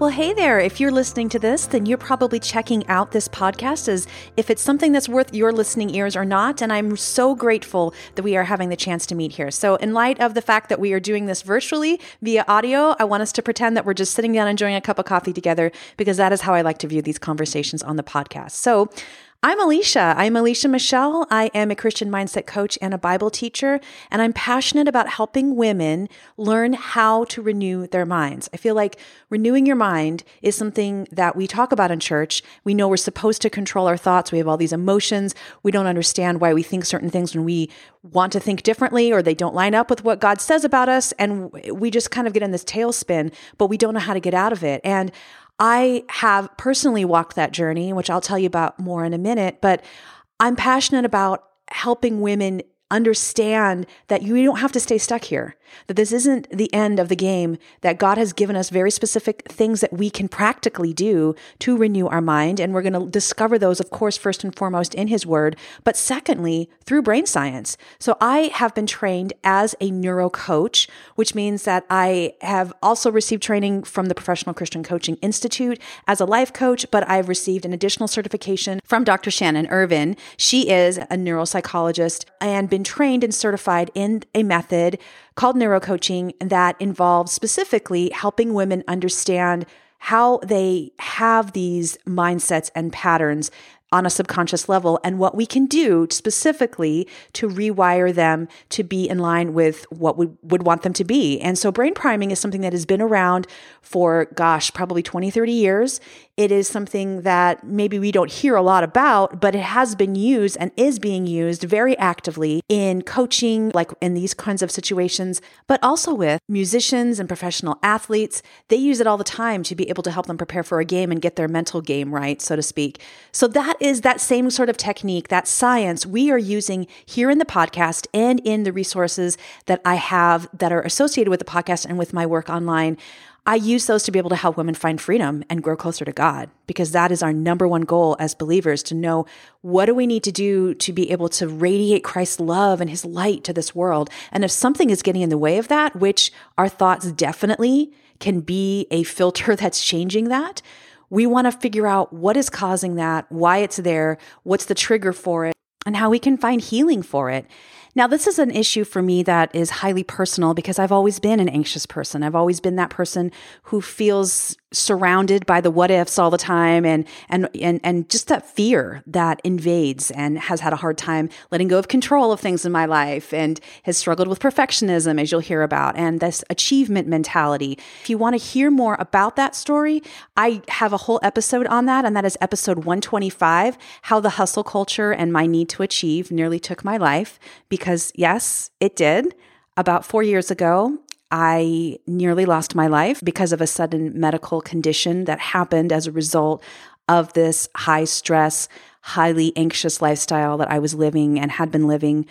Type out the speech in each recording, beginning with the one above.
Well, hey there. If you're listening to this, then you're probably checking out this podcast as if it's something that's worth your listening ears or not. And I'm so grateful that we are having the chance to meet here. So, in light of the fact that we are doing this virtually via audio, I want us to pretend that we're just sitting down enjoying a cup of coffee together because that is how I like to view these conversations on the podcast. So, I'm Alicia. I'm Alicia Michelle. I am a Christian mindset coach and a Bible teacher, and I'm passionate about helping women learn how to renew their minds. I feel like renewing your mind is something that we talk about in church. We know we're supposed to control our thoughts. We have all these emotions. We don't understand why we think certain things when we want to think differently or they don't line up with what God says about us. And we just kind of get in this tailspin, but we don't know how to get out of it. And I have personally walked that journey, which I'll tell you about more in a minute, but I'm passionate about helping women understand that you don't have to stay stuck here, that this isn't the end of the game, that God has given us very specific things that we can practically do to renew our mind. And we're going to discover those, of course, first and foremost in His Word, but secondly, through brain science. So I have been trained as a neuro coach, which means that I have also received training from the Professional Christian Coaching Institute as a life coach, but I've received an additional certification from Dr. Shannon Irvin. She is a neuropsychologist and been trained and certified in a method called neurocoaching that involves specifically helping women understand how they have these mindsets and patterns on a subconscious level and what we can do specifically to rewire them to be in line with what we would want them to be. And so brain priming is something that has been around for, gosh, probably 20, 30 years. It is something that maybe we don't hear a lot about, but it has been used and is being used very actively in coaching, like in these kinds of situations, but also with musicians and professional athletes. They use it all the time to be able to help them prepare for a game and get their mental game right, so to speak. So that is that same sort of technique, that science we are using here in the podcast and in the resources that I have that are associated with the podcast and with my work online. I use those to be able to help women find freedom and grow closer to God because that is our number one goal as believers to know what do we need to do to be able to radiate Christ's love and his light to this world. And if something is getting in the way of that, which our thoughts definitely can be a filter that's changing that, we want to figure out what is causing that, why it's there, what's the trigger for it, and how we can find healing for it. Now, this is an issue for me that is highly personal because I've always been an anxious person. I've always been that person who feels surrounded by the what ifs all the time and and and and just that fear that invades and has had a hard time letting go of control of things in my life and has struggled with perfectionism as you'll hear about and this achievement mentality. If you want to hear more about that story, I have a whole episode on that and that is episode 125, how the hustle culture and my need to achieve nearly took my life because yes, it did. About 4 years ago, I nearly lost my life because of a sudden medical condition that happened as a result of this high stress, highly anxious lifestyle that I was living and had been living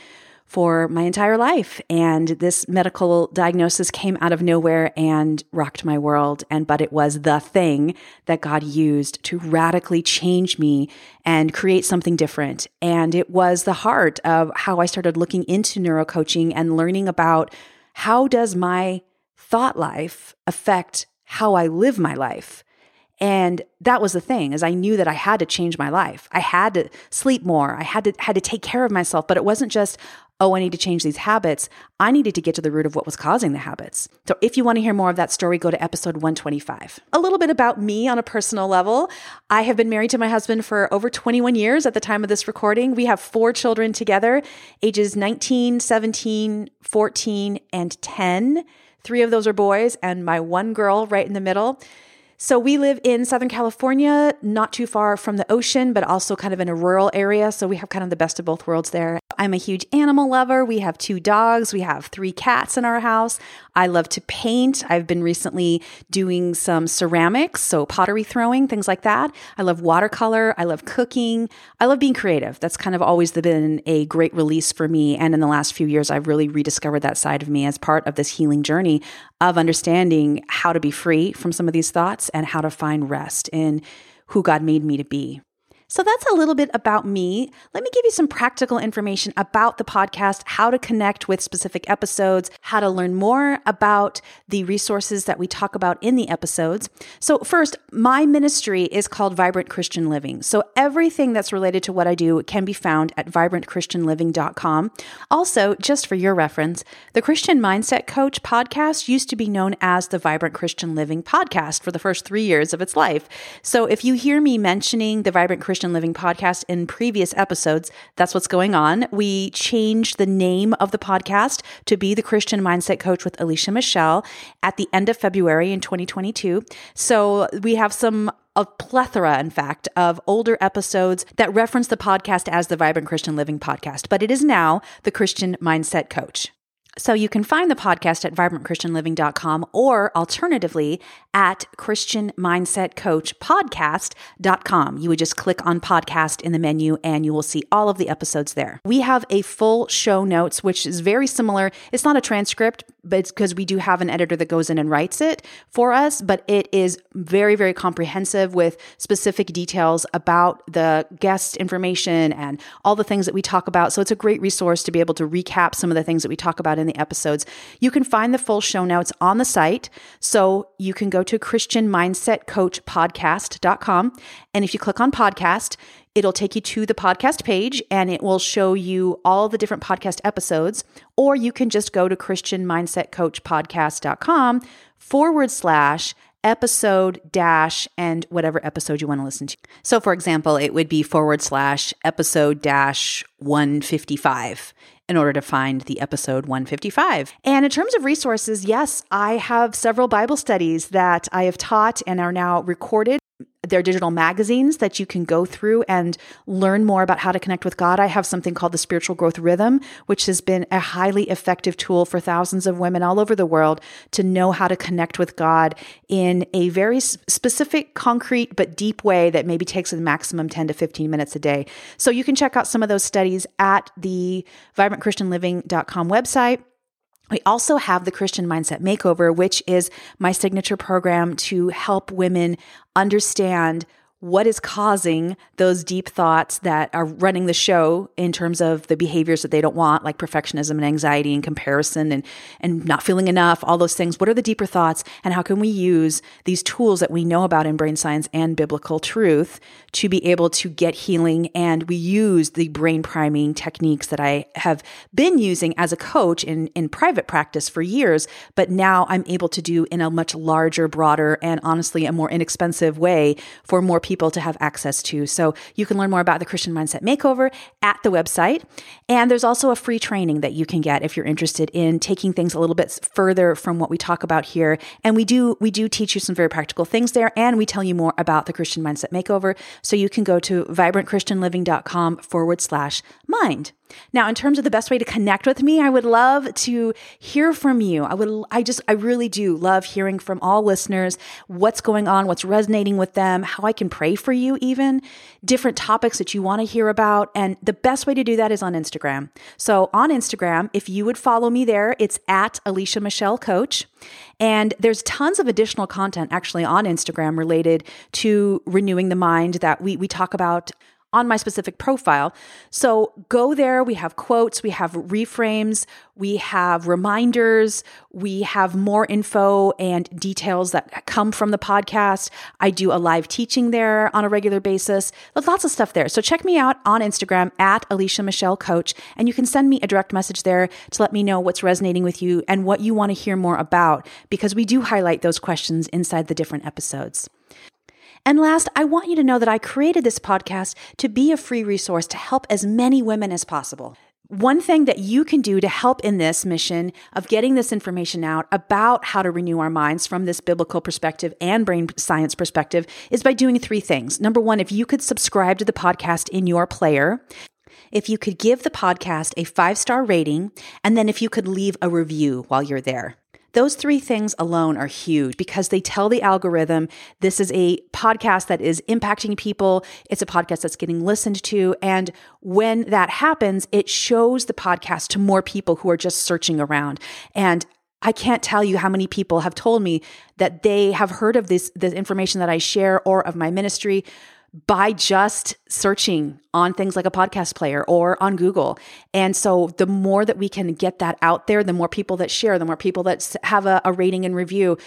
for my entire life. And this medical diagnosis came out of nowhere and rocked my world. And, but it was the thing that God used to radically change me and create something different. And it was the heart of how I started looking into neurocoaching and learning about how does my thought life affect how I live my life? And that was the thing is I knew that I had to change my life. I had to sleep more. I had to had to take care of myself, but it wasn't just oh, I need to change these habits. I needed to get to the root of what was causing the habits. So if you want to hear more of that story, go to episode 125. A little bit about me on a personal level. I have been married to my husband for over 21 years at the time of this recording. We have four children together, ages 19, 17, 14, and 10. Three of those are boys, and my one girl right in the middle. So we live in Southern California, not too far from the ocean, but also kind of in a rural area. So we have kind of the best of both worlds there. I'm a huge animal lover. We have two dogs. We have three cats in our house. I love to paint. I've been recently doing some ceramics, so pottery throwing, things like that. I love watercolor. I love cooking. I love being creative. That's kind of always been a great release for me. And in the last few years, I've really rediscovered that side of me as part of this healing journey of understanding how to be free from some of these thoughts and how to find rest in who God made me to be. So that's a little bit about me. Let me give you some practical information about the podcast, how to connect with specific episodes, how to learn more about the resources that we talk about in the episodes. So, first, my ministry is called Vibrant Christian Living. So, everything that's related to what I do can be found at vibrantchristianliving.com. Also, just for your reference, the Christian Mindset Coach podcast used to be known as the Vibrant Christian Living podcast for the first three years of its life. So, if you hear me mentioning the Vibrant Christian Christian Living podcast in previous episodes. That's what's going on. We changed the name of the podcast to be the Christian Mindset Coach with Alicia Michelle at the end of February in 2022. So we have some a plethora, in fact, of older episodes that reference the podcast as the Vibrant Christian Living podcast, but it is now the Christian Mindset Coach. So you can find the podcast at vibrantchristianliving.com or alternatively at christianmindsetcoachpodcast.com. You would just click on podcast in the menu and you will see all of the episodes there. We have a full show notes, which is very similar. It's not a transcript, but it's because we do have an editor that goes in and writes it for us, but it is very, very comprehensive with specific details about the guest information and all the things that we talk about. So it's a great resource to be able to recap some of the things that we talk about in the episodes. You can find the full show notes on the site. So you can go to ChristianMindsetCoachPodcast.com. And if you click on podcast, It'll take you to the podcast page and it will show you all the different podcast episodes. Or you can just go to ChristianMindsetCoachPodcast.com forward slash episode dash and whatever episode you want to listen to. So, for example, it would be forward slash episode dash 155 in order to find the episode 155. And in terms of resources, yes, I have several Bible studies that I have taught and are now recorded they're digital magazines that you can go through and learn more about how to connect with God. I have something called the Spiritual Growth Rhythm, which has been a highly effective tool for thousands of women all over the world to know how to connect with God in a very specific, concrete, but deep way that maybe takes a maximum 10 to 15 minutes a day. So you can check out some of those studies at the vibrantchristianliving.com website. We also have the Christian Mindset Makeover, which is my signature program to help women understand what is causing those deep thoughts that are running the show in terms of the behaviors that they don't want like perfectionism and anxiety and comparison and and not feeling enough all those things. What are the deeper thoughts and how can we use these tools that we know about in brain science and biblical truth to be able to get healing? And we use the brain priming techniques that I have been using as a coach in in private practice for years but now I'm able to do in a much larger broader and honestly a more inexpensive way for more people to have access to. So you can learn more about the Christian Mindset Makeover at the website. And there's also a free training that you can get if you're interested in taking things a little bit further from what we talk about here. And we do we do teach you some very practical things there and we tell you more about the Christian Mindset Makeover. So you can go to vibrantchristianliving.com forward slash mind. Now, in terms of the best way to connect with me, I would love to hear from you. I would, I just, I really do love hearing from all listeners what's going on, what's resonating with them, how I can pray for you, even different topics that you want to hear about. And the best way to do that is on Instagram. So on Instagram, if you would follow me there, it's at Alicia Michelle Coach. And there's tons of additional content actually on Instagram related to renewing the mind that we, we talk about on my specific profile. So go there. We have quotes, we have reframes, we have reminders, we have more info and details that come from the podcast. I do a live teaching there on a regular basis. There's lots of stuff there. So check me out on Instagram at Alicia Michelle Coach, and you can send me a direct message there to let me know what's resonating with you and what you want to hear more about, because we do highlight those questions inside the different episodes. And last, I want you to know that I created this podcast to be a free resource to help as many women as possible. One thing that you can do to help in this mission of getting this information out about how to renew our minds from this biblical perspective and brain science perspective is by doing three things. Number one, if you could subscribe to the podcast in your player, if you could give the podcast a five star rating, and then if you could leave a review while you're there. Those three things alone are huge because they tell the algorithm this is a podcast that is impacting people. It's a podcast that's getting listened to. And when that happens, it shows the podcast to more people who are just searching around. And I can't tell you how many people have told me that they have heard of this, this information that I share or of my ministry by just searching on things like a podcast player or on Google. And so the more that we can get that out there, the more people that share, the more people that have a, a rating and review,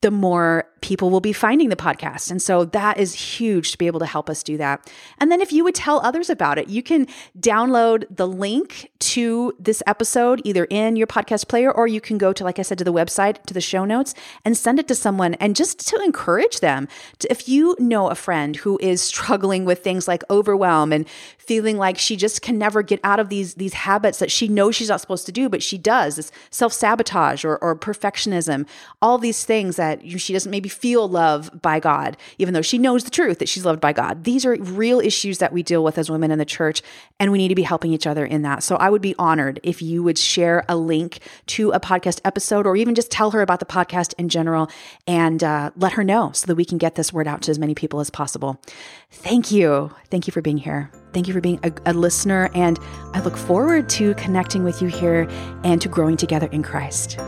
the more people will be finding the podcast. And so that is huge to be able to help us do that. And then if you would tell others about it, you can download the link to this episode either in your podcast player or you can go to, like I said, to the website, to the show notes and send it to someone and just to encourage them. If you know a friend who is struggling with things like overwhelm and feeling like she just can never get out of these, these habits that she knows she's not supposed to do, but she does, this self sabotage or, or perfectionism, all these things that she doesn't maybe feel love by God, even though she knows the truth that she's loved by God. These are real issues that we deal with as women in the church, and we need to be helping each other in that. So I would be honored if you would share a link to a podcast episode or even just tell her about the podcast in general and uh, let her know so that we can get this word out to as many people as possible. Thank you. Thank you for being here. Thank you for being a, a listener, and I look forward to connecting with you here and to growing together in Christ.